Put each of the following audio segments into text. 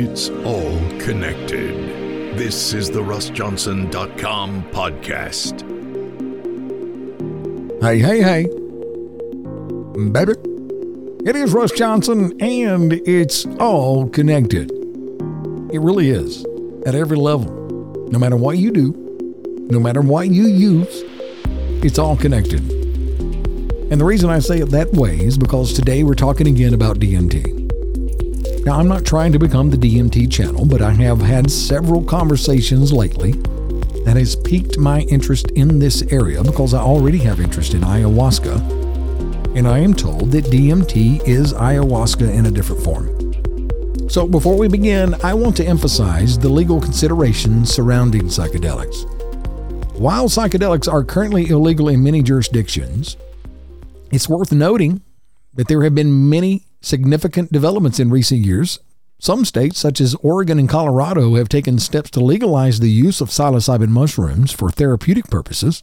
It's all connected. This is the RussJohnson.com podcast. Hey, hey, hey. Baby. It is Russ Johnson, and it's all connected. It really is, at every level. No matter what you do, no matter what you use, it's all connected. And the reason I say it that way is because today we're talking again about DMT. Now, I'm not trying to become the DMT channel, but I have had several conversations lately that has piqued my interest in this area because I already have interest in ayahuasca. And I am told that DMT is ayahuasca in a different form. So, before we begin, I want to emphasize the legal considerations surrounding psychedelics. While psychedelics are currently illegal in many jurisdictions, it's worth noting that there have been many significant developments in recent years. Some states, such as Oregon and Colorado, have taken steps to legalize the use of psilocybin mushrooms for therapeutic purposes,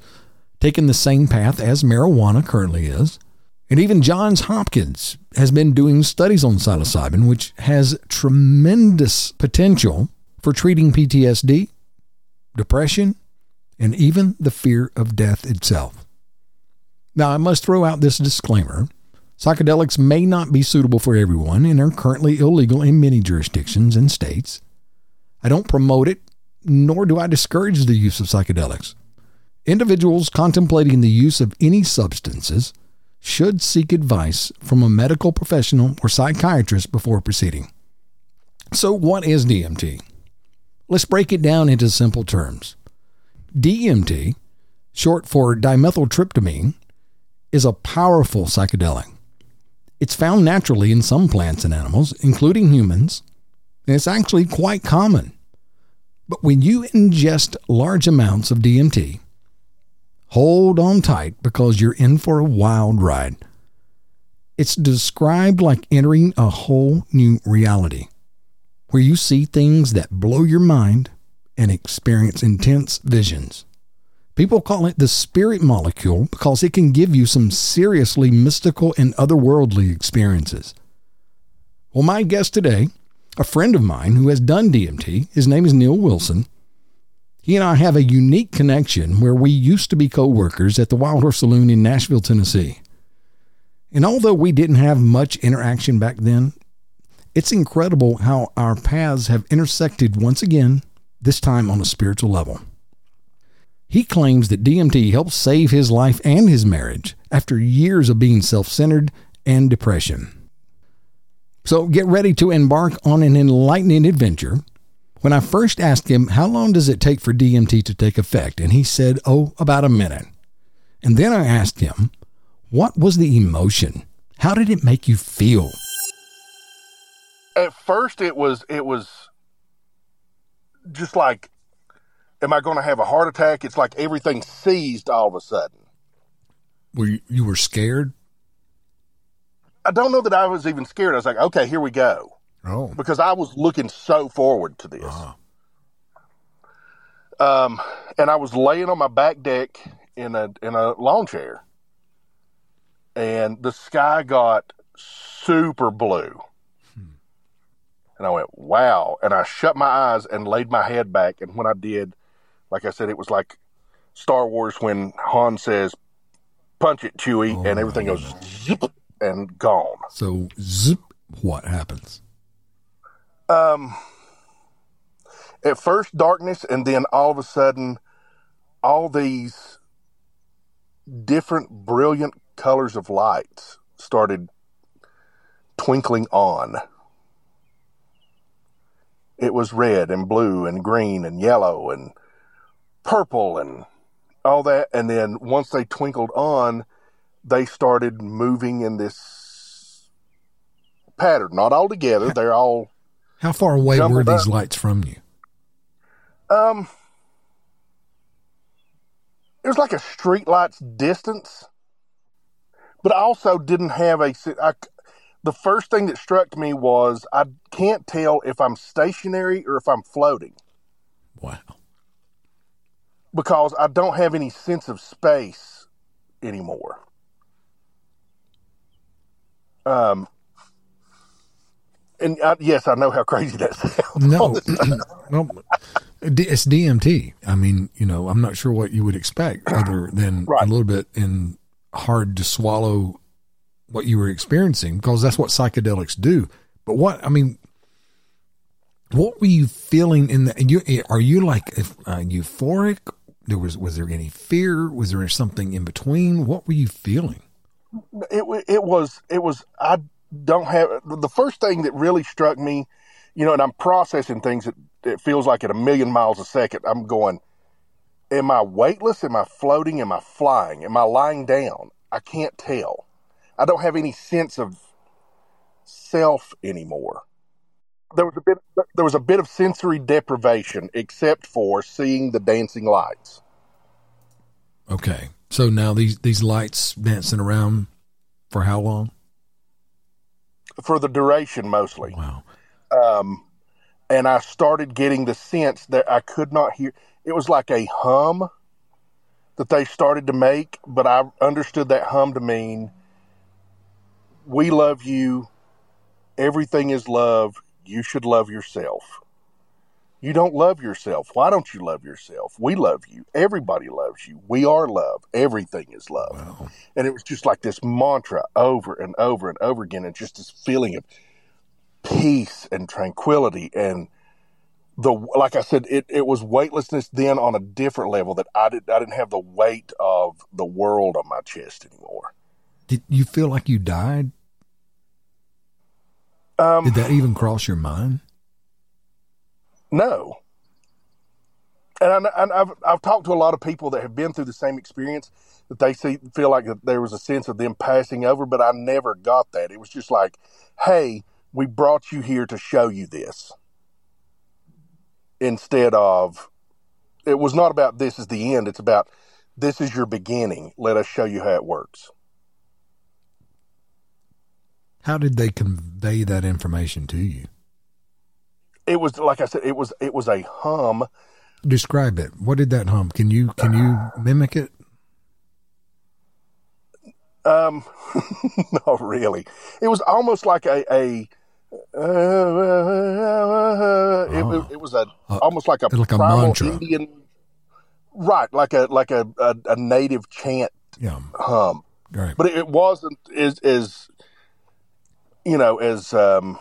taking the same path as marijuana currently is. And even Johns Hopkins has been doing studies on psilocybin, which has tremendous potential for treating PTSD, depression, and even the fear of death itself. Now, I must throw out this disclaimer Psychedelics may not be suitable for everyone and are currently illegal in many jurisdictions and states. I don't promote it, nor do I discourage the use of psychedelics. Individuals contemplating the use of any substances should seek advice from a medical professional or psychiatrist before proceeding. So, what is DMT? Let's break it down into simple terms. DMT, short for dimethyltryptamine, is a powerful psychedelic. It's found naturally in some plants and animals, including humans, and it's actually quite common. But when you ingest large amounts of DMT, hold on tight because you're in for a wild ride. It's described like entering a whole new reality where you see things that blow your mind and experience intense visions. People call it the spirit molecule because it can give you some seriously mystical and otherworldly experiences. Well, my guest today, a friend of mine who has done DMT, his name is Neil Wilson. He and I have a unique connection where we used to be co workers at the Wildhorse Saloon in Nashville, Tennessee. And although we didn't have much interaction back then, it's incredible how our paths have intersected once again, this time on a spiritual level. He claims that DMT helped save his life and his marriage after years of being self centered and depression. So get ready to embark on an enlightening adventure. When I first asked him, How long does it take for DMT to take effect? And he said, Oh, about a minute. And then I asked him, What was the emotion? How did it make you feel? At first, it was, it was just like am I going to have a heart attack? It's like everything seized all of a sudden. Were you, you were scared? I don't know that I was even scared. I was like, okay, here we go. Oh, because I was looking so forward to this. Uh-huh. Um, and I was laying on my back deck in a in a lawn chair, and the sky got super blue. Hmm. And I went, wow. And I shut my eyes and laid my head back. And when I did, like I said, it was like Star Wars when Han says, "Punch it, Chewie," oh, and everything goes zip and gone. So zip, what happens? Um, at first darkness, and then all of a sudden, all these different brilliant colors of lights started twinkling on. It was red and blue and green and yellow and purple and all that. And then once they twinkled on, they started moving in this pattern. Not all together. They're all. How far away were these up. lights from you? Um, it was like a street light's distance, but I also didn't have a. I, the first thing that struck me was I can't tell if I'm stationary or if I'm floating. Wow because I don't have any sense of space anymore. Um, and I, yes, I know how crazy that sounds. No, no, it's DMT. I mean, you know, I'm not sure what you would expect other than Right. a little bit in hard to swallow what you were experiencing because that's what psychedelics do. But what I mean, what were you feeling in the? You are you like if, uh, euphoric? There was was there any fear? Was there something in between? What were you feeling? it it was it was I don't have the first thing that really struck me, you know, and I'm processing things that it feels like at a million miles a second. I'm going, am I weightless? Am I floating? Am I flying? Am I lying down? I can't tell. I don't have any sense of self anymore. There was a bit there was a bit of sensory deprivation except for seeing the dancing lights. Okay, so now these these lights dancing around for how long? For the duration mostly. Wow. um, and I started getting the sense that I could not hear. It was like a hum that they started to make, but I understood that hum to mean, "We love you. Everything is love. You should love yourself." You don't love yourself. Why don't you love yourself? We love you. Everybody loves you. We are love. Everything is love. Wow. And it was just like this mantra over and over and over again, and just this feeling of peace and tranquility and the like I said, it, it was weightlessness then on a different level that I did I didn't have the weight of the world on my chest anymore. Did you feel like you died? Um, Did that even cross your mind? No. And, I, and I've I've talked to a lot of people that have been through the same experience that they see feel like there was a sense of them passing over, but I never got that. It was just like, "Hey, we brought you here to show you this." Instead of, it was not about this is the end. It's about this is your beginning. Let us show you how it works. How did they convey that information to you? It was like I said. It was it was a hum. Describe it. What did that hum? Can you can you mimic it? Um, not really. It was almost like a a. it, was- it was a Uh, almost like a like a mantra. Indian, right? Like a like a, a, a native chant Yeah. hum, Right. but it, it wasn't as as you know as um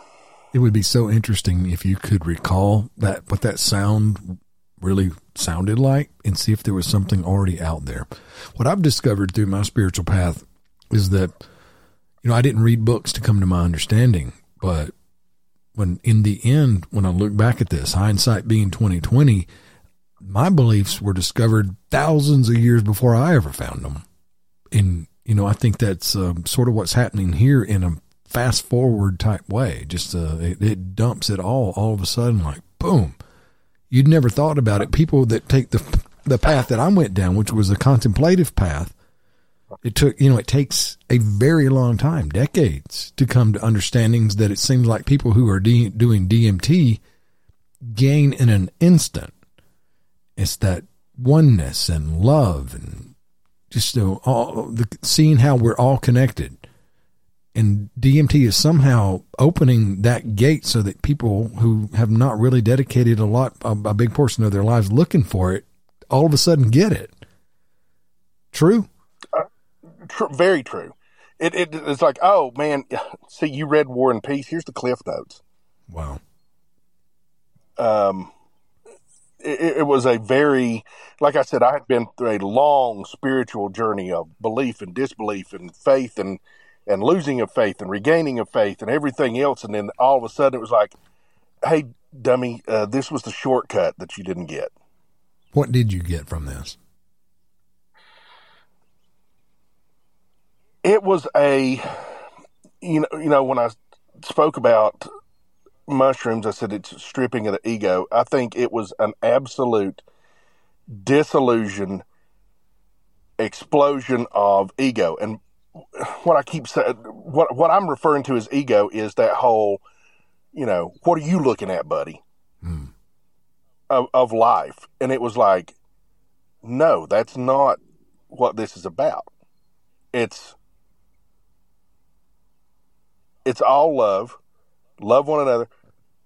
It would be so interesting if you could recall that what that sound really sounded like and see if there was something already out there. What I've discovered through my spiritual path is that you know, I didn't read books to come to my understanding, but when in the end when I look back at this, hindsight being 2020, my beliefs were discovered thousands of years before I ever found them. And you know, I think that's um, sort of what's happening here in a fast forward type way. Just uh, it, it dumps it all all of a sudden, like boom. You'd never thought about it. People that take the the path that I went down, which was a contemplative path, it took you know it takes a very long time, decades, to come to understandings that it seems like people who are D, doing DMT gain in an instant. It's that oneness and love and just all the seeing how we're all connected and DMT is somehow opening that gate so that people who have not really dedicated a lot, a, a big portion of their lives looking for it, all of a sudden get it. True. tr- very true. It, it it's like oh man, see you read War and Peace. Here's the cliff notes. Wow. um, it, it was a very, like I said, I had been through a long spiritual journey of belief and disbelief and faith and and losing of faith and regaining of faith and everything else. And then all of a sudden, it was like, "Hey, dummy, uh, this was the shortcut that you didn't get." What did you get from this? It was a, you know, you know, when I spoke about mushrooms, I said it's stripping of the ego. I think it was an absolute disillusion, explosion of ego. And what I keep saying, what what I'm referring to as ego is that whole, you know, what are you looking at, buddy? Hmm. Of of life, and it was like, no, that's not what this is about. It's it's all love. love one another,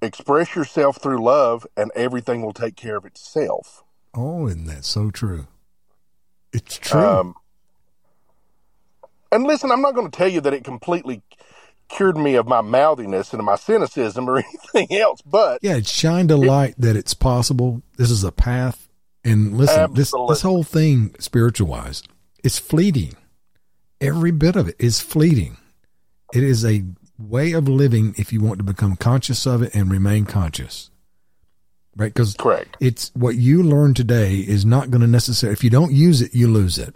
express yourself through love, and everything will take care of itself. Oh, isn't that so true? It's true. Um, and listen, I'm not going to tell you that it completely cured me of my mouthiness and my cynicism or anything else, but yeah, it shined a light that it's possible. This is a path. And listen, this this whole thing, spiritual wise, is fleeting. Every bit of it is fleeting. It is a way of living if you want to become conscious of it and remain conscious. Right? Because correct. It's what you learn today is not going to necessarily. If you don't use it, you lose it.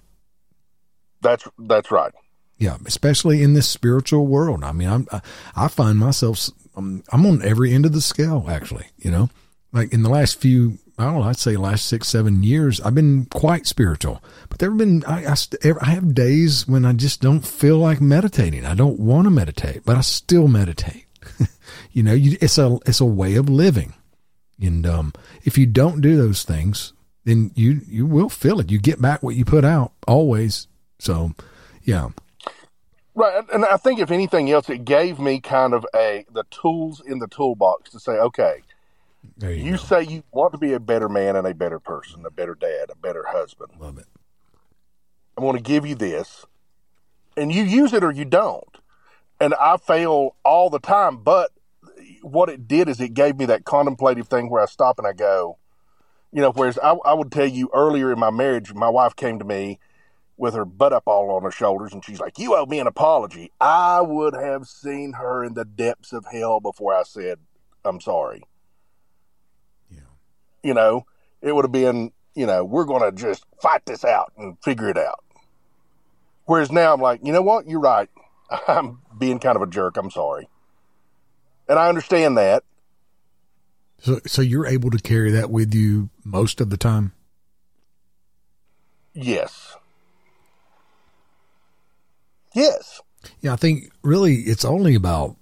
That's that's right. Yeah, especially in this spiritual world. I mean, I'm I, I find myself I'm, I'm on every end of the scale. Actually, you know, like in the last few I don't know, I'd say last six, seven years, I've been quite spiritual. But there have been, I, I, I, have days when I just don't feel like meditating. I don't want to meditate, but I still meditate. you know, you, it's a, it's a way of living. And, um, if you don't do those things, then you, you will feel it. You get back what you put out always. So, yeah. Right. And I think if anything else, it gave me kind of a, the tools in the toolbox to say, okay, you, you say you want to be a better man and a better person, a better dad, a better husband. Love it. I want to give you this, and you use it or you don't. And I fail all the time, but what it did is it gave me that contemplative thing where I stop and I go, you know, whereas I, I would tell you earlier in my marriage, my wife came to me with her butt up all on her shoulders and she's like, You owe me an apology. I would have seen her in the depths of hell before I said, I'm sorry Yeah. you know, it would have been, you know, we're going to just fight this out and figure it out. Whereas now I'm like, you know what? You're right. I'm being kind of a jerk. I'm sorry. And I understand that. So, so you're able to carry that with you most of the time? Yes. Yes. Yeah, I think really it's only about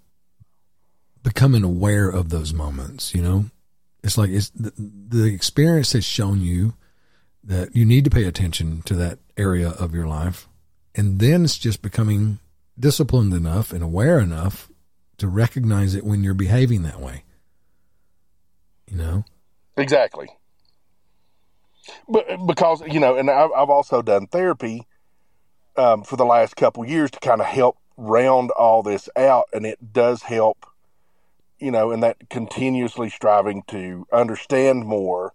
becoming aware of those moments, you know? It's like it's the, the experience has shown you that you need to pay attention to that area of your life. And then it's just becoming disciplined enough and aware enough to recognize it when you're behaving that way. You know? Exactly. But because, you know, and I've, I've also done therapy um, for the last couple years to kind of help round all this out. And it does help you know, and that continuously striving to understand more.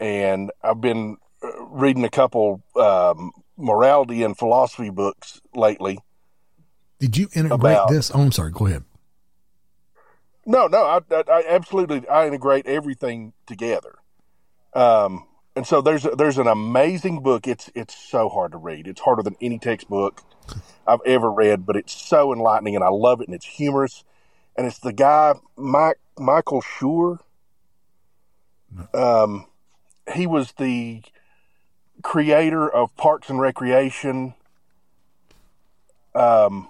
And I've been uh, reading a couple um, morality and philosophy books lately. Did you integrate about, this? Oh, I'm sorry. Go ahead. No, no, I, I, I absolutely I integrate everything together. Um, and so there's there's an amazing book. It's it's so hard to read. It's harder than any textbook I've ever read, but it's so enlightening, and I love it. And it's humorous and it's the guy Mike Michael Schur. Um, he was the creator of Parks and Recreation. Um,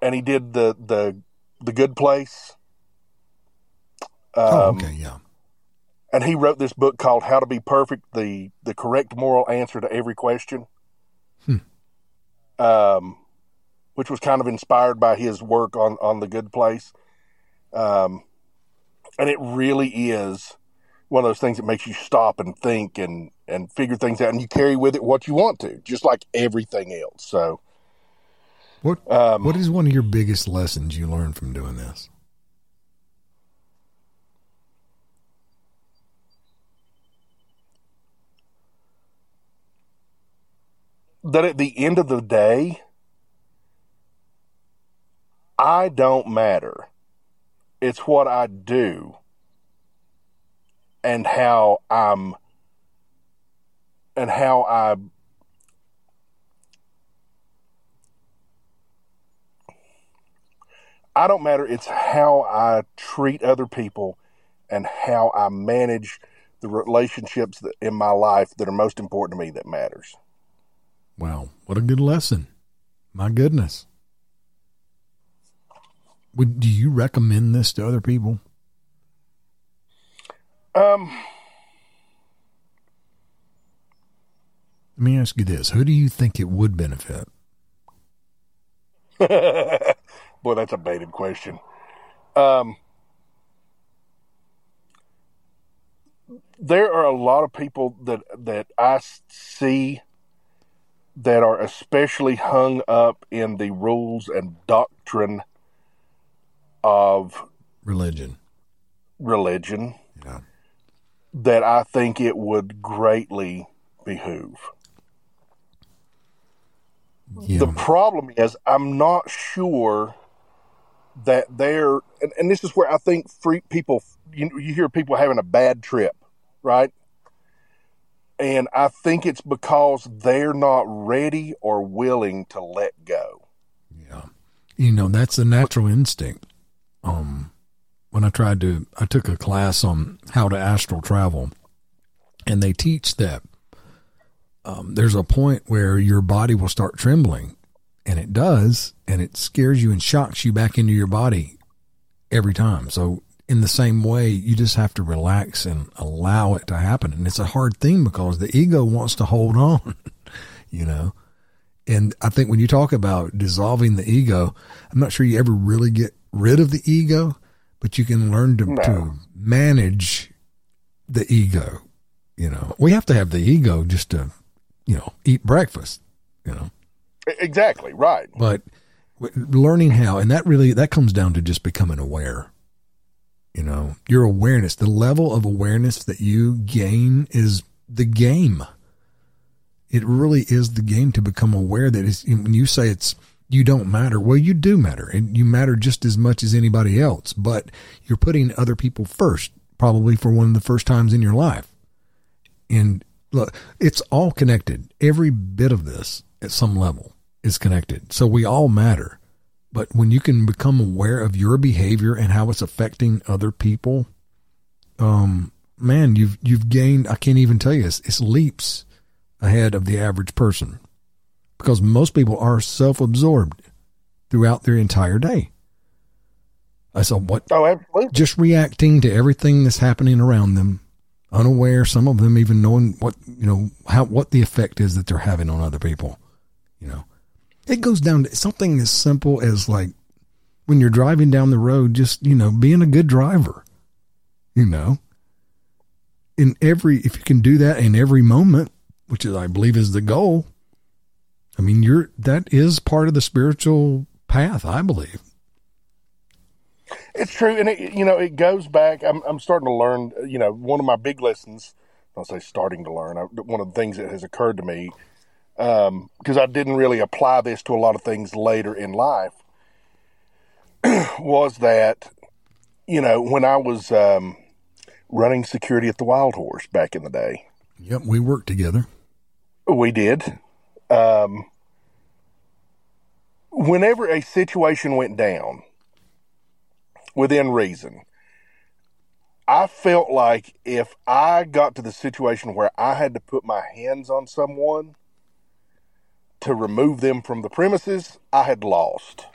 and he did the the the Good Place. Oh, um, oh, okay, yeah. And he wrote this book called "How to Be Perfect: the the Correct Moral Answer to Every Question." Hmm. Um, which was kind of inspired by his work on on the Good Place. Um, and it really is one of those things that makes you stop and think and, and figure things out and you carry with it what you want to, just like everything else. So, what, um, what is one of your biggest lessons you learned from doing this? That at the end of the day, I don't matter it's what I do and how I'm and how I I don't matter it's how I treat other people and how I manage the relationships in my life that are most important to me that matters. Wow, what a good lesson. My goodness. Would do you recommend this to other people? Um, let me ask you this: Who do you think it would benefit? Boy, that's a baited question. Um, there are a lot of people that that I see that are especially hung up in the rules and doctrine of religion. Religion. Yeah. That I think it would greatly behoove. Yeah. The problem is, I'm not sure that they're, and, and this is where I think free people, you, you hear people having a bad trip, right? And I think it's because they're not ready or willing to let go. Yeah. You know, that's a natural instinct. Um, when I tried to, I took a class on how to astral travel, and they teach that um, there's a point where your body will start trembling, and it does, and it scares you and shocks you back into your body every time. So, in the same way, you just have to relax and allow it to happen. And it's a hard thing because the ego wants to hold on, you know. And I think when you talk about dissolving the ego, I'm not sure you ever really get rid of the ego, but you can learn to, No. to manage the ego. You know, we have to have the ego just to, you know, eat breakfast, you know, Exactly, right. but learning how, and that really, that comes down to just becoming aware. You know, your awareness, the level of awareness that you gain is the game. It really is the game to become aware that it's, when you say it's, you don't matter. Well, you do matter and you matter just as much as anybody else, but you're putting other people first, probably for one of the first times in your life. And look, it's all connected. Every bit of this at some level is connected. So we all matter. But when you can become aware of your behavior and how it's affecting other people, um, man, you've you've gained. I can't even tell you. It's, it's leaps ahead of the average person because most people are self-absorbed throughout their entire day. I saw what Oh, absolutely. just reacting to everything that's happening around them, unaware, some of them even knowing what, you know, how, what the effect is that they're having on other people. You know, it goes down to something as simple as like when you're driving down the road, just, you know, being a good driver, you know, in every, if you can do that in every moment, which is, I believe is the goal. I mean, you're, that is part of the spiritual path, I believe. It's true, and it, you know it goes back. I'm I'm starting to learn. You know, one of my big lessons. I'll say starting to learn. I, one of the things that has occurred to me because I didn't really apply this to a lot of things later in life was that you know when I was um, running security at the Wildhorse back in the day, Yep. We worked together. we did. Um, whenever a situation went down within reason, I felt like if I got to the situation where I had to put my hands on someone to remove them from the premises, I had lost.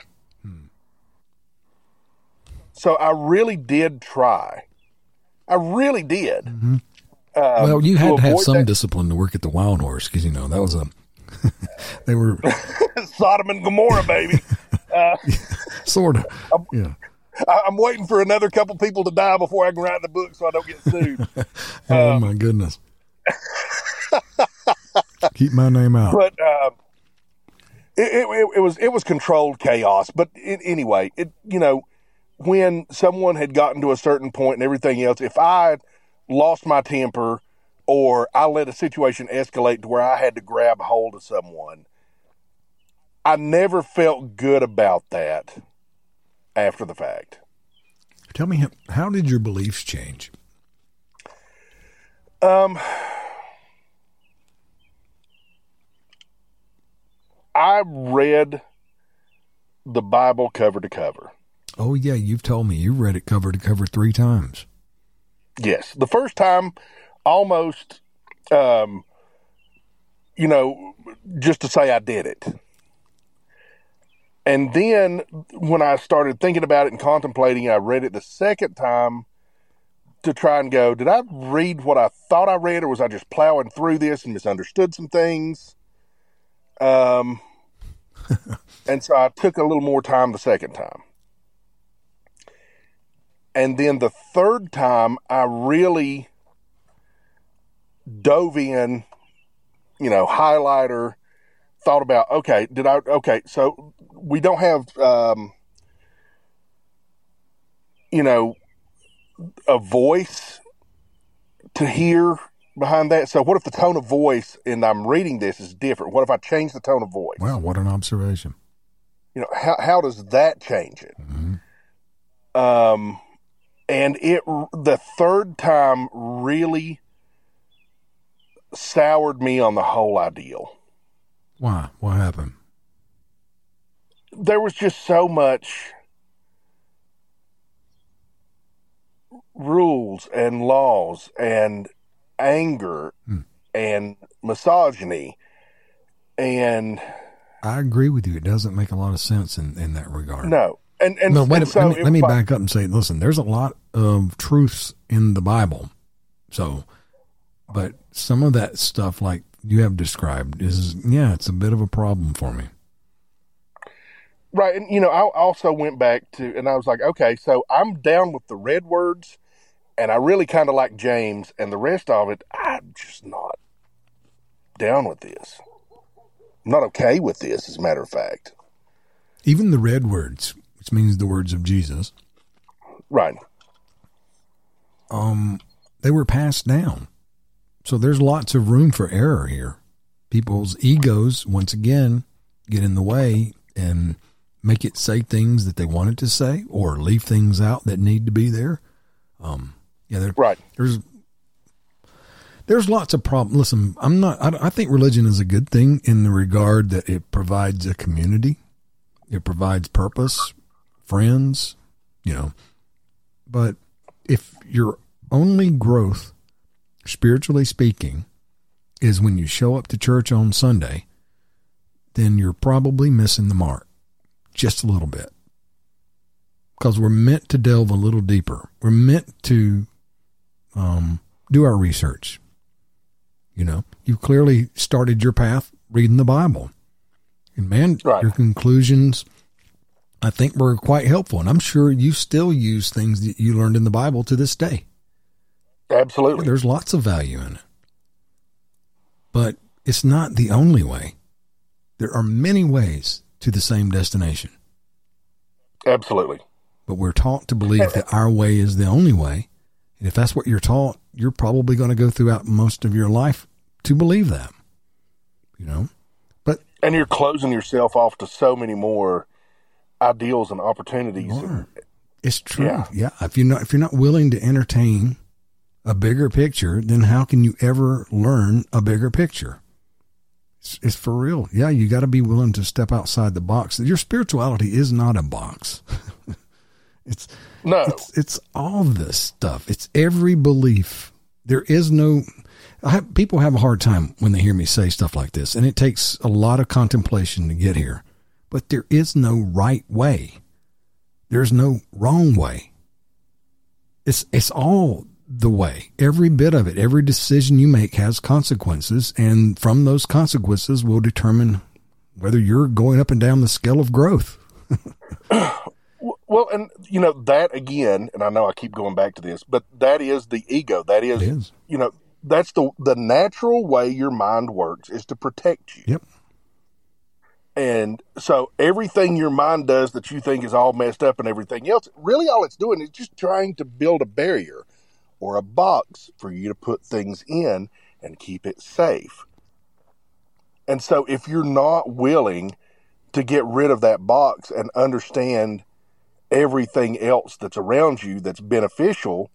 So I really did try. I really did. Um, well, you had to have some that discipline to work at the Wildhorse because you know that was a they were Sodom and Gomorrah, baby. sort of yeah. I, I'm waiting for another couple people to die before I can write the book so I don't get sued. Oh my goodness. Keep my name out. but um, it, it, it, was it was controlled chaos. But it, anyway, it you know when someone had gotten to a certain point and everything else, if I lost my temper or I let a situation escalate to where I had to grab hold of someone, I never felt good about that after the fact. Tell me how, how did your beliefs change? Um, I read the Bible cover to cover. Oh yeah, you've told me you read it cover to cover three times. Yes, the first time, almost, um, you know, just to say I did it. And then when I started thinking about it and contemplating, I read it the second time to try and go, did I read what I thought I read, or was I just plowing through this and misunderstood some things? Um, and so I took a little more time the second time. and then the third time I really dove in, you know, highlighter, thought about, okay, did I, okay, so we don't have, um, you know, a voice to hear behind that. So what if the tone of voice and I'm reading this is different? What if I change the tone of voice? Wow, what an observation. You know, how, how does that change it? Mm-hmm. Um, and it, the third time really soured me on the whole ideal. Why? What happened? There was just so much rules and laws and anger Hmm. and misogyny and I agree with you. It doesn't make a lot of sense in, in that regard. no and and, No, wait. and so let me, let me like- back up and say, listen. There's a lot of truths in the Bible, so, but some of that stuff, like you have described, is yeah, it's a bit of a problem for me. Right. And, you know, I also went back to, and I was like, okay, so I'm down with the red words, and I really kind of like James, and the rest of it, I'm just not down with this. I'm not okay with this, as a matter of fact. Even the red words, which means the words of Jesus, Right. um, they were passed down. So there's lots of room for error here. People's egos, once again, get in the way and make it say things that they wanted to say or leave things out that need to be there. Um, yeah, there, Right. there's there's lots of problems. Listen, I'm not. I, I think religion is a good thing in the regard that it provides a community, it provides purpose, friends, you know. But if your only growth, spiritually speaking, is when you show up to church on Sunday, then you're probably missing the mark just a little bit. Because we're meant to delve a little deeper. We're meant to um, do our research. You know, you clearly started your path reading the Bible. And man, Right. your conclusions, I think, were quite helpful. And I'm sure you still use things that you learned in the Bible to this day. Absolutely. There's lots of value in it. But it's not the only way. There are many ways to the same destination. Absolutely. But we're taught to believe that our way is the only way. And if that's what you're taught, you're probably going to go throughout most of your life to believe that. You know? But And you're closing yourself off to so many more ideals and opportunities. It's true. Yeah. Yeah. If you're not if you're not willing to entertain a bigger picture, then how can you ever learn a bigger picture? It's, it's for real. Yeah, you got to be willing to step outside the box. Your spirituality is not a box. it's No. it's it's all this stuff. It's every belief. There is no. I have, people have a hard time when they hear me say stuff like this, and it takes a lot of contemplation to get here. But there is no right way. There's no wrong way. It's it's all the way. Every bit of it, every decision you make has consequences, and from those consequences will determine whether you're going up and down the scale of growth. Well, and you know that again, and I know I keep going back to this, but that is the ego. That is, is. you know, that's the the natural way your mind works is to protect you. Yep. And so everything your mind does that you think is all messed up and everything else, really all it's doing is just trying to build a barrier or a box for you to put things in and keep it safe. And so if you're not willing to get rid of that box and understand everything else that's around you that's beneficial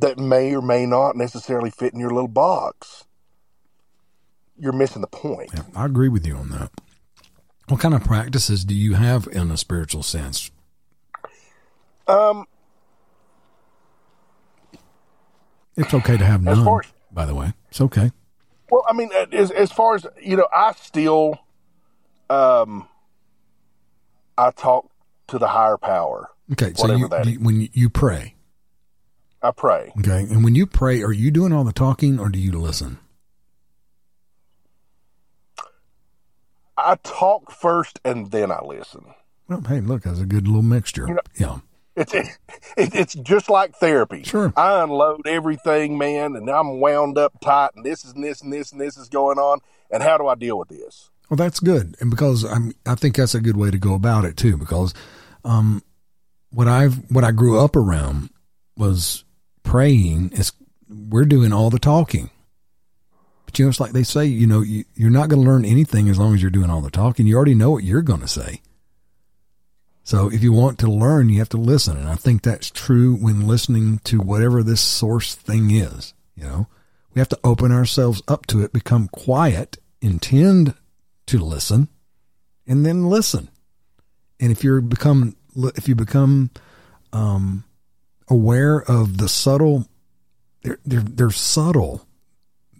that may or may not necessarily fit in your little box, you're missing the point. Yeah, I agree with you on that. What kind of practices do you have in a spiritual sense? Um, It's okay to have none, as- by the way. It's okay. well, I mean, as as far as you know, I still, um, I talk to the higher power. Okay, so you, you when you, you pray, I pray. okay, and when you pray, are you doing all the talking or do you listen? I talk first and then I listen. Well, hey, look, that's a good little mixture. You know- yeah, It's it, it's just like therapy. Sure. I unload everything, man, and I'm wound up tight, and this is and this and this and this is going on. And how do I deal with this? Well, that's good, and because I'm, I think that's a good way to go about it too. Because, um, what I've what I grew up around was praying. Is we're doing all the talking. But you know, it's like they say, you know, you, you're not going to learn anything as long as you're doing all the talking. You already know what you're going to say. So if you want to learn, you have to listen. And I think that's true when listening to whatever this source thing is. You know, we have to open ourselves up to it, become quiet, intend to listen, and then listen. And if you're become, if you become, um, aware of the subtle, they're, they're, they're subtle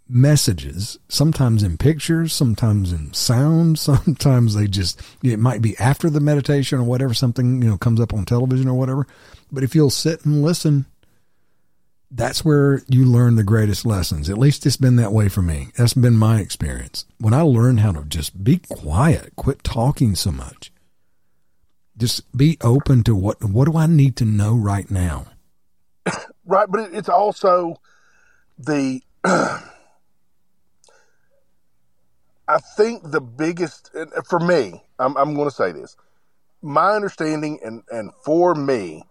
messages, sometimes in pictures, sometimes in sound, sometimes they just, it might be after the meditation or whatever, something, you know, comes up on television or whatever. But if you'll sit and listen, that's where you learn the greatest lessons. At least it's been that way for me. That's been my experience. When I learned how to just be quiet, quit talking so much, just be open to what, what do I need to know right now? Right. But it's also the, I think the biggest for me, I'm, I'm going to say this. My understanding and, and for me,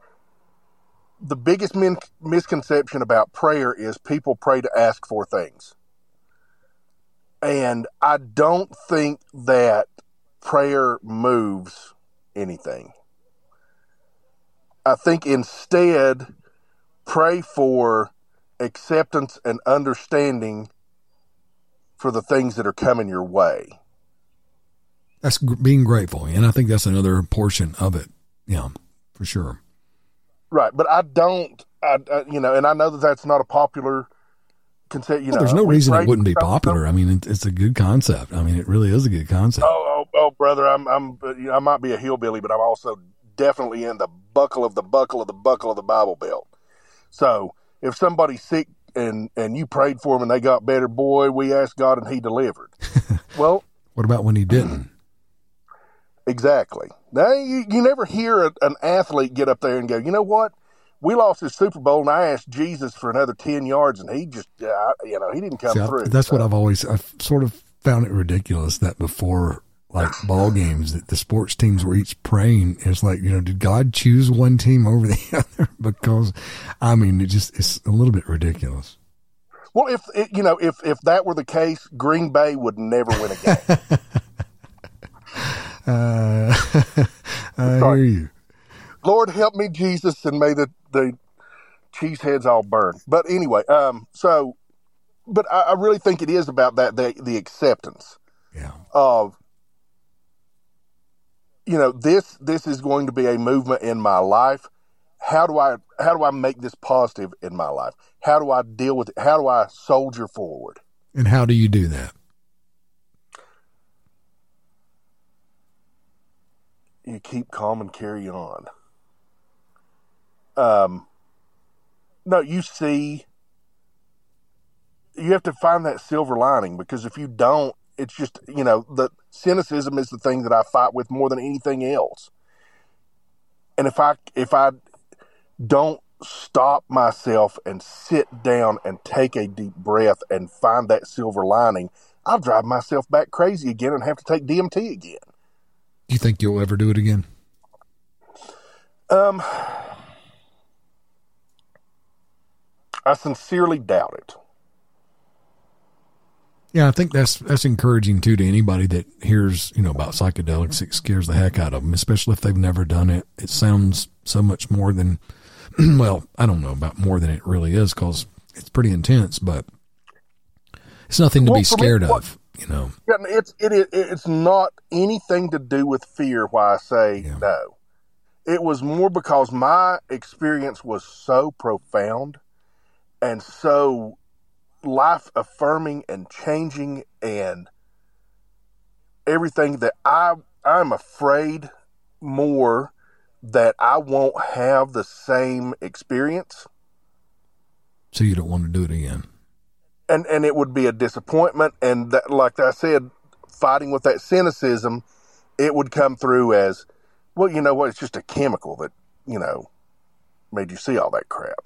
the biggest min- misconception about prayer is people pray to ask for things. And I don't think that prayer moves anything. I think instead, pray for acceptance and understanding for the things that are coming your way. That's being grateful, and I think that's another portion of it. Yeah, for sure. Right, but I don't. I, I you know, and I know that that's not a popular concept. You well, know, there's no reason it wouldn't be popular. I mean, it's a good concept. I mean, it really is a good concept. Oh, oh, oh brother, I'm, I'm, I might be a hillbilly, but I'm also definitely in the buckle of the buckle of the buckle of the Bible Belt. So if somebody's sick and and you prayed for them and they got better, boy, we asked God and He delivered. well, what about when He didn't? Exactly. Now you, you never hear a, an athlete get up there and go, you know what? We lost the Super Bowl, and I asked Jesus for another ten yards, and he just, uh, you know, he didn't come See, through. that's so. what I've always, I've sort of found it ridiculous that before like ball games that the sports teams were each praying. It's like, you know, did God choose one team over the other? because I mean, it just, it's a little bit ridiculous. Well, if, it, you know, if, if that were the case, Green Bay would never win a game. uh, I hear you. Lord help me, Jesus, and may the, the cheese heads all burn. But anyway, um, so, but I, I really think it is about that, the, the acceptance yeah. of you know this this is going to be a movement in my life. How do i how do i make this positive in my life? How do i deal with it how do i soldier forward? And how do you do that? You keep calm and carry on. Um no you see you have to find that silver lining because if you don't it's just you know the cynicism is the thing that I fight with more than anything else. And if I if I don't stop myself and sit down and take a deep breath and find that silver lining, I'll drive myself back crazy again and have to take DMT again. You think you'll ever do it again? Um, I sincerely doubt it. Yeah, I think that's that's encouraging too to anybody that hears you know about psychedelics. It scares the heck out of them, especially if they've never done it. It sounds so much more than well, I don't know about more than it really is because it's pretty intense, but it's nothing to well, be scared me, of. You know, yeah, it's it, it it's not anything to do with fear. Why I say yeah. no, it was more because my experience was so profound and so life affirming and changing and everything that I I'm afraid more that I won't have the same experience. So you don't want to do it again. And and it would be a disappointment and that like I said fighting with that cynicism it would come through as well you know what it's just a chemical that you know made you see all that crap.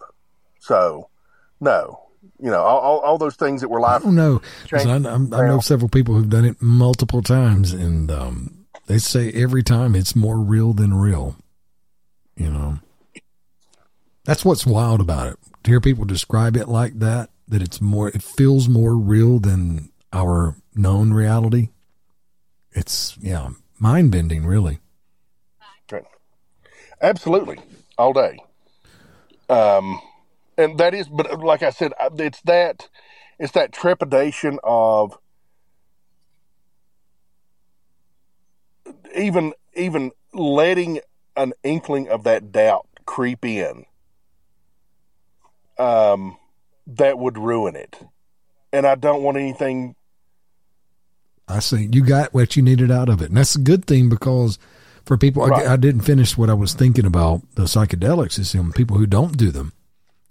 So, no, you know, all, all, all those things that were I life. don't know. I, I know several people who've done it multiple times, and um, they say every time it's more real than real. You know, that's what's wild about it. To hear people describe it like that, that it's more, it feels more real than our known reality. It's yeah, mind bending, really. Absolutely, all day. Um, and that is, but like I said, it's that, it's that trepidation of even even letting an inkling of that doubt creep in. Um, that would ruin it, and I don't want anything. I see you got what you needed out of it, and that's a good thing because for people, Right. I, I didn't finish what I was thinking about the psychedelics. Is some people who don't do them,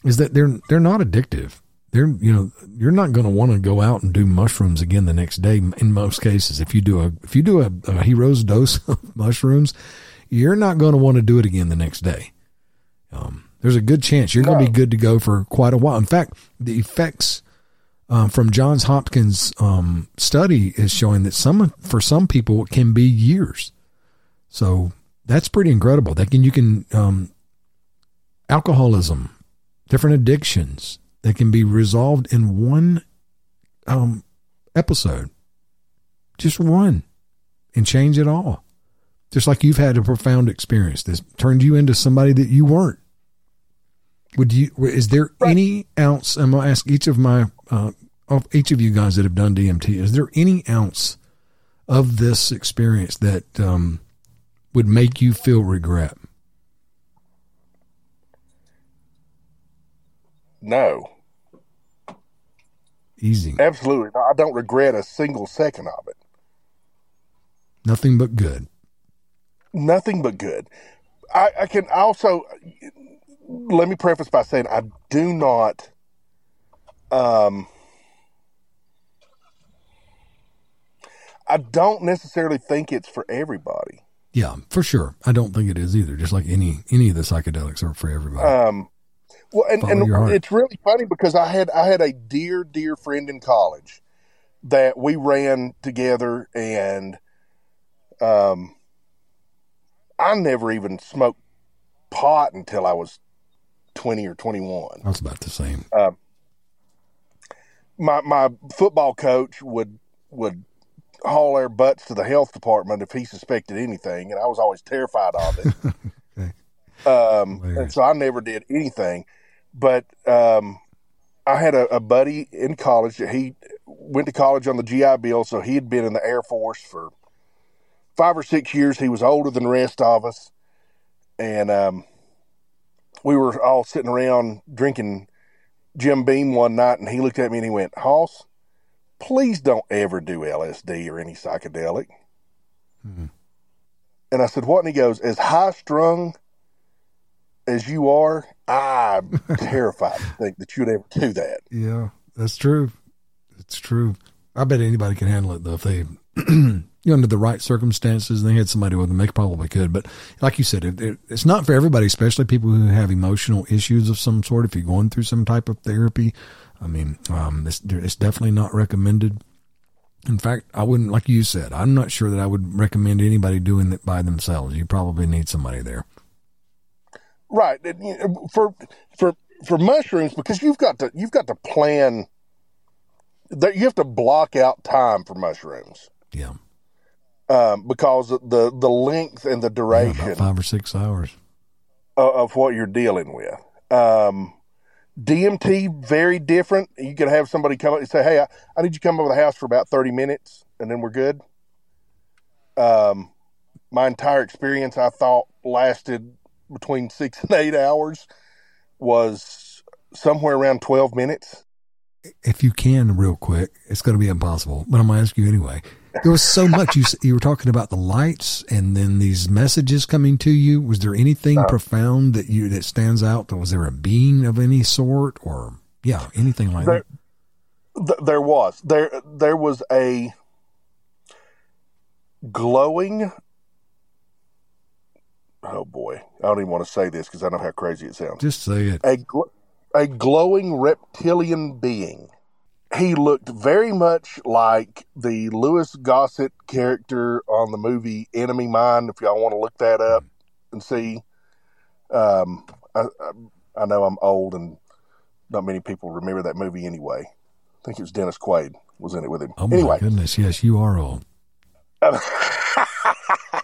is that they're they're not addictive. They're you know you're not going to want to go out and do mushrooms again the next day. In most cases, if you do a if you do a, a hero's dose of mushrooms, you're not going to want to do it again the next day. Um, there's a good chance you're going to be good to go for quite a while. In fact, the effects um, from Johns Hopkins um, study is showing that some for some people it can be years. So that's pretty incredible. That can you can um, alcoholism, different addictions that can be resolved in one um, episode, just one, and change it all. Just like you've had a profound experience that's turned you into somebody that you weren't. Would you? Is there any ounce? I'm gonna ask each of my uh, of each of you guys that have done DMT. Is there any ounce of this experience that um, would make you feel regret? No, Easy, absolutely. I don't regret a single second of it. nothing but good. nothing but good. I, I can also let me preface by saying I do not um I don't necessarily think it's for everybody. Yeah, for sure. I don't think it is either. Just like any any of the psychedelics are for everybody. Um well and, Follow your heart. and it's really funny because I had I had a dear, dear friend in college that we ran together and um I never even smoked pot until I was twenty or twenty one. That's about the same. my my football coach would would haul our butts to the health department if he suspected anything, and I was always terrified of it. Okay. um, and so I never did anything. But um, I had a, a buddy in college that he went to college on the GI Bill, so he had been in the Air Force for five or six years. He was older than the rest of us, and um, we were all sitting around drinking Jim Beam one night, and he looked at me and he went, "Hoss, please don't ever do LSD or any psychedelic." Mm-hmm. And I said, "What?" And he goes, "As high strung as you are, I'm terrified to think that you'd ever do that." Yeah, that's true. It's true. I bet anybody can handle it though if they, you know, under the right circumstances. And they had somebody with them, they probably could. But like you said, it, it, it's not for everybody, especially people who have emotional issues of some sort. If you're going through some type of therapy, I mean, um, it's, it's definitely not recommended. In fact, I wouldn't, like you said, I'm not sure that I would recommend anybody doing it by themselves. You probably need somebody there. Right. And, you know, For for for mushrooms, because you've got to you've got to plan. That you have to block out time for mushrooms Yeah. um, because of the the length and the Yeah, duration about five or six hours. of, of what you're dealing with. Um, DMT very different. You can have somebody come up and say, "Hey, I, I need you to come over the house for about thirty minutes, and then we're good." Um, my entire experience, I thought, lasted between six and eight hours. Was somewhere around twelve minutes. if you can real quick, it's going to be impossible, but I'm going to ask you anyway. There was so much you you were talking about the lights and then these messages coming to you. Was there anything Uh. profound that you that stands out? Was there a being of any sort or yeah, anything like There- that? Th- there was there there was a glowing oh boy, I don't even want to say this because I know how crazy it sounds. Just say it. A gl- a glowing reptilian being. He looked very much like the Louis Gossett character on the movie Enemy Mine. If y'all want to look that up and see, um, I, I, I know I'm old and not many people remember that movie anyway. I think it was Dennis Quaid was in it with him. Oh my anyway, goodness, yes, you are old.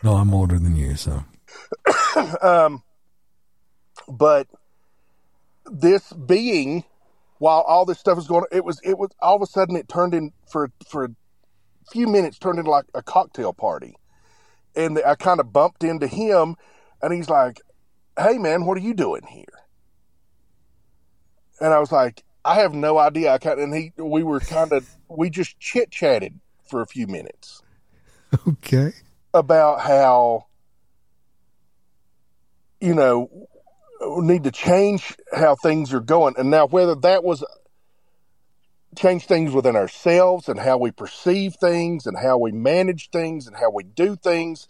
No, I'm older than you, so um, but this being, while all this stuff was going, it was it was all of a sudden it turned in for for a few minutes turned into like a cocktail party, and I kind of bumped into him, and he's like, "Hey man, what are you doing here?" And I was like, "I have no idea." I kind and he we were kind of we just chit chatted for a few minutes okay. about how you know need to change how things are going. And now whether that was change things within ourselves and how we perceive things and how we manage things and how we do things.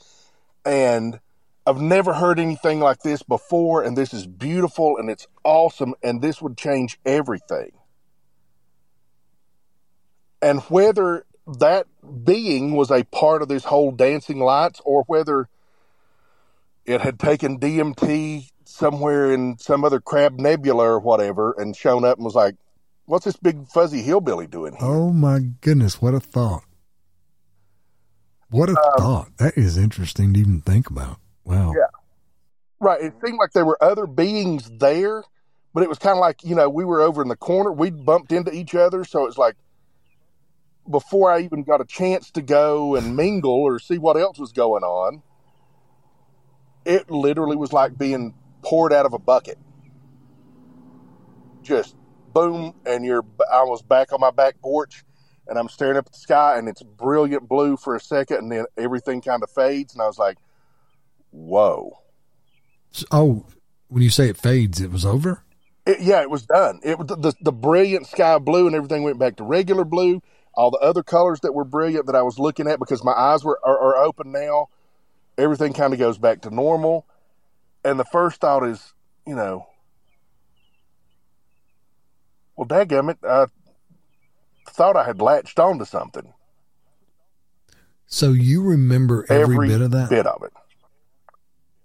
And I've never heard anything like this before and this is beautiful and it's awesome and this would change everything. And whether that being was a part of this whole dancing lights or whether it had taken DMT somewhere in some other crab nebula or whatever and shown up and was like, what's this big fuzzy hillbilly doing here? Oh my goodness, what a thought. What a Um, thought. That is interesting to even think about. Wow. Yeah. Right. It seemed like there were other beings there, but it was kind of like, you know, we were over in the corner. We'd bumped into each other. So it's like before I even got a chance to go and mingle or see what else was going on, it literally was like being poured out of a bucket. Just boom. And you're, I was back on my back porch and I'm staring up at the sky and it's brilliant blue for a second and then everything kind of fades. And I was like, whoa. Oh, when you say it fades, it was over? It, yeah, it was done. It was the, the the brilliant sky blue and everything went back to regular blue. All the other colors that were brilliant that I was looking at because my eyes were are, are open now. Everything kind of goes back to normal. And the first thought is, you know, well, dadgummit, I thought I had latched onto something. So you remember every, bit of that? bit of it.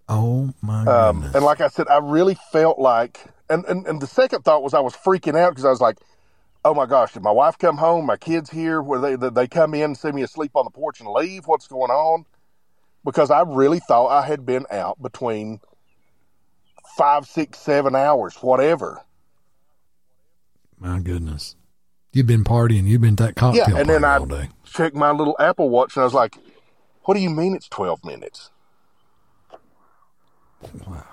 Oh my Um, goodness. and like I said, I really felt like, and, and, and the second thought was I was freaking out because I was like, oh my gosh, did my wife come home? My kids here? Where they, they they come in, see me asleep on the porch and leave? What's going on? Because I really thought I had been out between five, six, seven hours, whatever. my goodness. You've been partying. You've been at that cocktail Yeah, and then I all day. checked my little Apple Watch and I was like, what do you mean it's 12 minutes? Wow.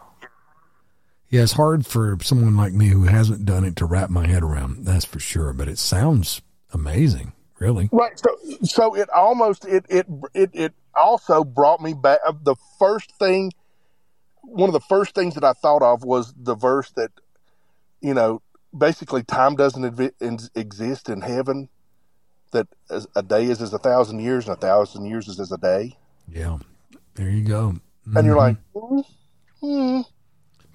Yeah, it's hard for someone like me who hasn't done it to wrap my head around. That's for sure. But it sounds amazing, really. Right. So, so it almost it it it it also brought me back. uh, The first thing, one of the first things that I thought of was the verse that, you know, basically time doesn't exi- exist in heaven. That a day is as a thousand years, and a thousand years is as a day. Yeah. There you go. And you're Mhm. like, mm, mm.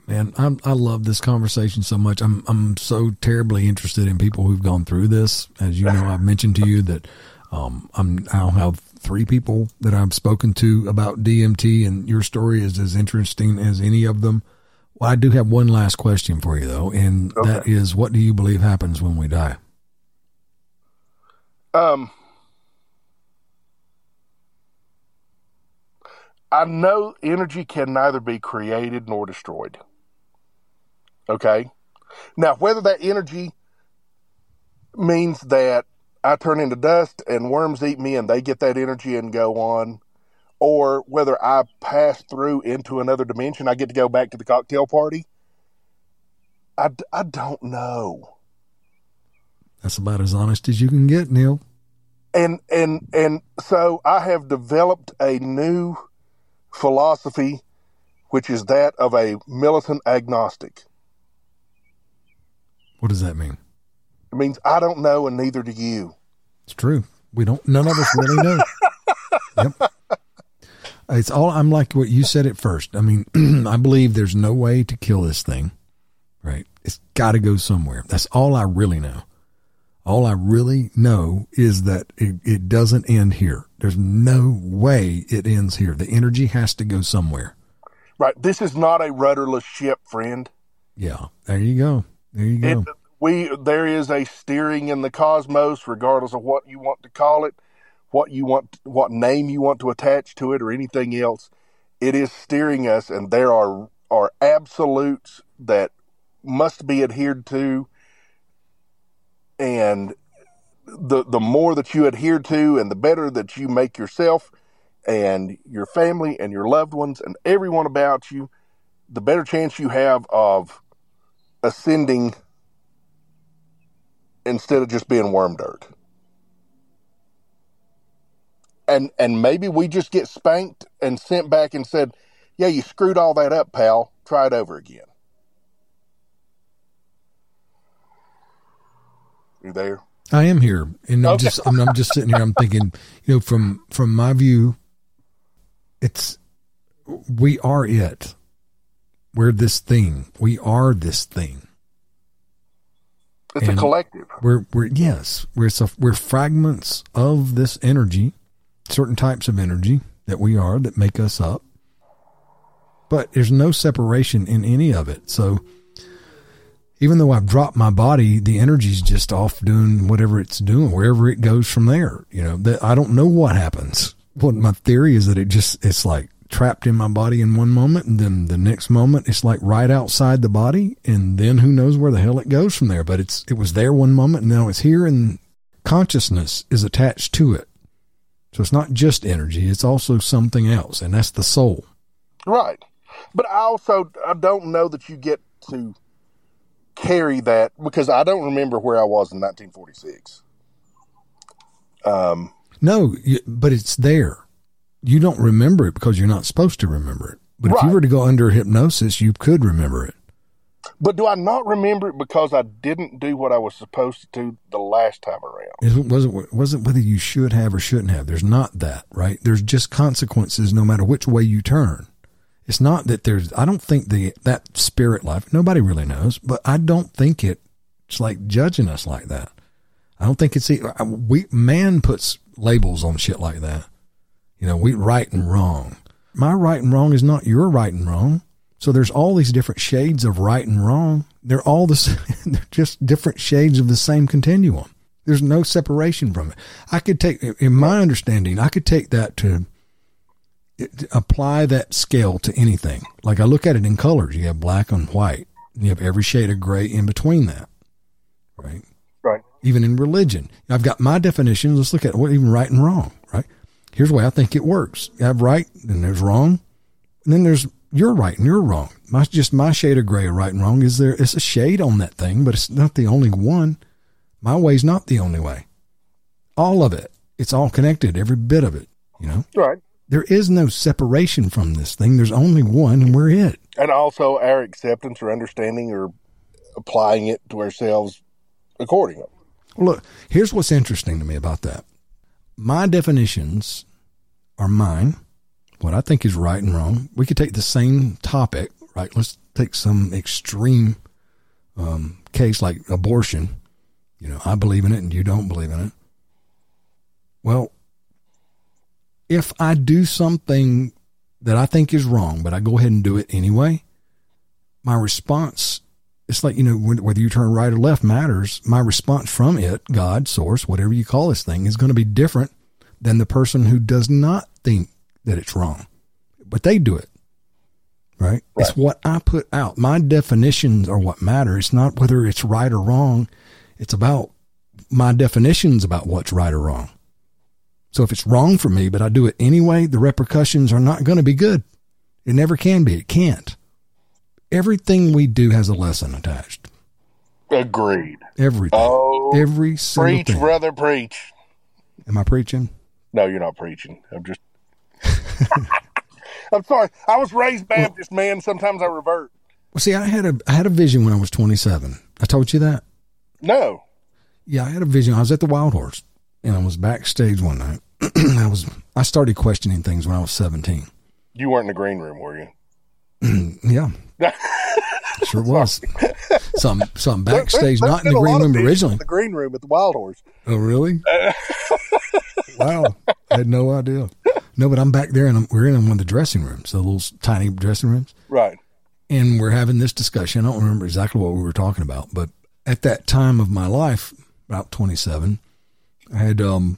Man, I'm, I love this conversation so much. I'm I'm so terribly interested in people who've gone through this. As you know, I've mentioned to you that um, I'm I'll have three people that I've spoken to about DMT, and your story is as interesting as any of them. Well, I do have one last question for you though, and that Okay. is, what do you believe happens when we die? Um, I know energy can neither be created nor destroyed. Okay. Now, whether that energy means that I turn into dust and worms eat me and they get that energy and go on, or whether I pass through into another dimension, I get to go back to the cocktail party, I, I don't know. That's about as honest as you can get, Neil. and and and so I have developed a new philosophy, which is that of a militant agnostic. What does that mean? It means I don't know, and neither do you. It's true. We don't. None of us really know. yep. It's all, I'm like what you said at first. I mean, I believe there's no way to kill this thing, right? It's got to go somewhere. That's all I really know. All I really know is that it, it doesn't end here. There's no way it ends here. The energy has to go somewhere. Right. This is not a rudderless ship, friend. Yeah. There you go. There you go. It, we there is a steering in the cosmos, regardless of what you want to call it, what you want, what name you want to attach to it, or anything else. It is steering us, and there are are absolutes that must be adhered to, and the the more that you adhere to, and the better that you make yourself and your family and your loved ones and everyone about you, the better chance you have of ascending instead of just being worm dirt. And and maybe we just get spanked and sent back and said, "Yeah, you screwed all that up, pal. Try it over again." You there? I am here, and I'm just I'm, I'm just sitting here. I'm thinking, you know, from from my view, it's we are it. We're this thing. We are this thing. It's and a collective. We're we're yes, we're we're fragments of this energy, certain types of energy that we are that make us up. But there's no separation in any of it. So even though I've dropped my body, the energy's just off doing whatever it's doing, wherever it goes from there. You know, that I don't know what happens. What my theory is that it just it's like trapped in my body in one moment and then the next moment it's like right outside the body and then who knows where the hell it goes from there. But it's it was there one moment and now it's here and consciousness is attached to it. So it's not just energy, it's also something else, and that's the soul. Right. But I also I don't know that you get to carry that because I don't remember where I was in 1946. Um, no, but it's there. You don't remember it because you're not supposed to remember it. But right. if you were to go under hypnosis, you could remember it. But do I not remember it because I didn't do what I was supposed to do the last time around? It wasn't wasn't whether you should have or shouldn't have. There's not that, right? There's just consequences no matter which way you turn. It's not that there's, I don't think the, that spirit life, nobody really knows, but I don't think it, it's like judging us like that. I don't think it's, we, man puts labels on shit like that. You know, we right and wrong. My right and wrong is not your right and wrong. So there's all these different shades of right and wrong. They're all the same, they're just different shades of the same continuum. There's no separation from it. I could take, in my understanding, I could take that to apply that scale to anything. Like I look at it in colors. You have black and white. You have every shade of gray in between that. Right. Right. Even in religion, I've got my definition. Let's look at what even right and wrong. Right. Here's the way I think it works. You have right, and there's wrong, and then there's you're right and you're wrong. My just my shade of gray of right and wrong is there. It's a shade on that thing, but it's not the only one. My way's not the only way. All of it. It's all connected. Every bit of it. You know. Right. There is no separation from this thing. There's only one, and we're it. And also our acceptance or understanding or applying it to ourselves accordingly. Look, here's what's interesting to me about that. My definitions are mine, what I think is right and wrong. We could take the same topic, right? Let's take some extreme um, case like abortion. You know, I believe in it and you don't believe in it. Well, if I do something that I think is wrong, but I go ahead and do it anyway, my response, it's like, you know, whether you turn right or left matters. My response from it, God, source, whatever you call this thing, is going to be different than the person who does not think that it's wrong, but they do it. Right? right? It's what I put out. My definitions are what matter. It's not whether it's right or wrong. It's about my definitions about what's right or wrong. So if it's wrong for me, but I do it anyway, the repercussions are not going to be good. It never can be. It can't. Everything we do has a lesson attached. Agreed. Everything. Oh, every single preach, thing. brother, preach. Am I preaching? No, you're not preaching. I'm just. I'm sorry. I was raised Baptist, well, man. Sometimes I revert. Well, see, I had a I had a vision when I was 27. I told you that. No. Yeah, I had a vision. I was at the Wildhorse, and I was backstage one night, I was I started questioning things when I was 17. You weren't in the green room, were you? yeah. sure was. Some some backstage, There- not in the green room originally. in The green room at the Wildhorse. Oh, really? wow. I had no idea. No, but I'm back there and I'm, we're in one of the dressing rooms, the little tiny dressing rooms. Right. and we're having this discussion. I don't remember exactly what we were talking about, but at that time of my life, about 27, I had, um,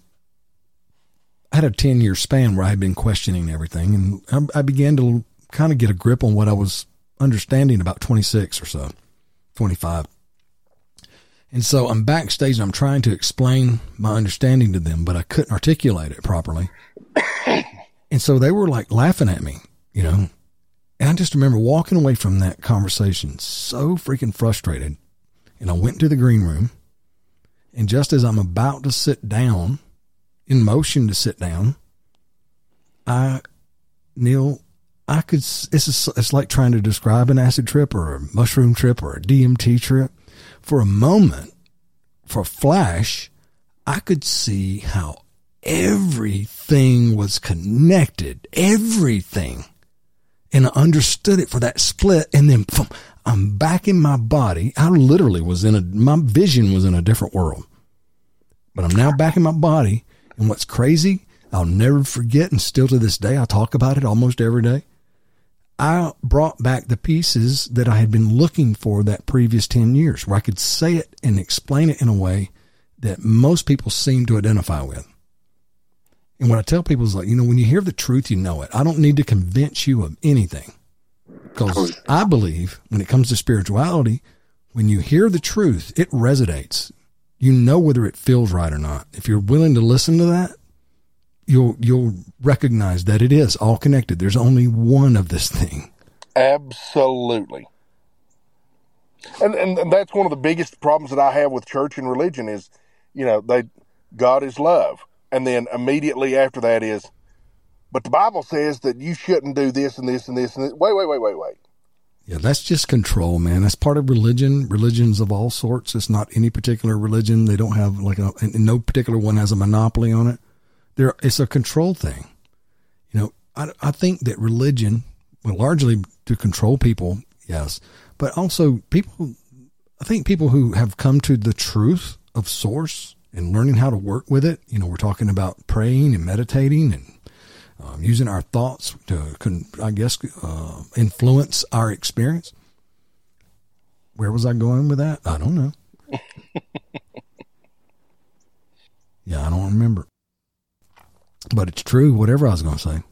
I had a 10 year span where I had been questioning everything and I, I began to kind of get a grip on what I was understanding about 26 or so, 25. And so I'm backstage and I'm trying to explain my understanding to them, but I couldn't articulate it properly. and so they were like laughing at me, you know, and I just remember walking away from that conversation so freaking frustrated. And I went to the green room. And just as I'm about to sit down, in motion to sit down, I, Neil, I could, it's, a, it's like trying to describe an acid trip or a mushroom trip or a DMT trip. For a moment, for a flash, I could see how everything was connected. Everything and I understood it for that split. And then pum, I'm back in my body. I literally was in a, my vision was in a different world, but I'm now back in my body. And what's crazy, I'll never forget. And still to this day, I talk about it almost every day. I brought back the pieces that I had been looking for that previous 10 years where I could say it and explain it in a way that most people seem to identify with. And what I tell people is like, you know, when you hear the truth, you know it. I don't need to convince you of anything because I believe when it comes to spirituality, when you hear the truth, it resonates. You know whether it feels right or not. If you're willing to listen to that, you'll you'll recognize that it is all connected. There's only one of this thing. Absolutely. And, and and that's one of the biggest problems that I have with church and religion is, you know, they God is love, and then immediately after that is, but the Bible says that you shouldn't do this and this and this and this. wait wait wait wait wait. Yeah, that's just control, man. That's part of religion. Religions of all sorts. It's not any particular religion. They don't have like a, no particular one has a monopoly on it. There, it's a control thing. You know, I, I think that religion, well, largely to control people, yes, but also people, I think people who have come to the truth of source and learning how to work with it. You know, we're talking about praying and meditating and um, using our thoughts to, I guess, uh, influence our experience. Where was I going with that? I don't know. yeah, I don't remember. But it's true, whatever I was going to say.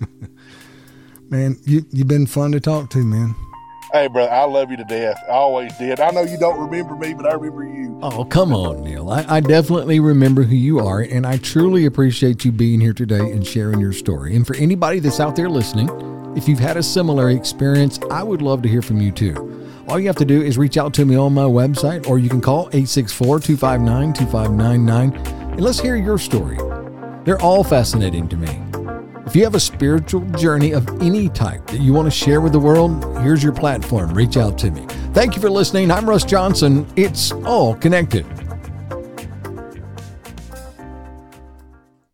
man, you, you've been fun to talk to, man. Hey, brother, I love you to death. I always did. I know you don't remember me, but I remember you. Oh, come on, Neil. I, I definitely remember who you are, and I truly appreciate you being here today and sharing your story. And for anybody that's out there listening, if you've had a similar experience, I would love to hear from you too. All you have to do is reach out to me on my website, or you can call 864 259 2599 and let's hear your story. They're all fascinating to me. If you have a spiritual journey of any type that you want to share with the world, here's your platform. Reach out to me. Thank you for listening. I'm Russ Johnson. It's all connected.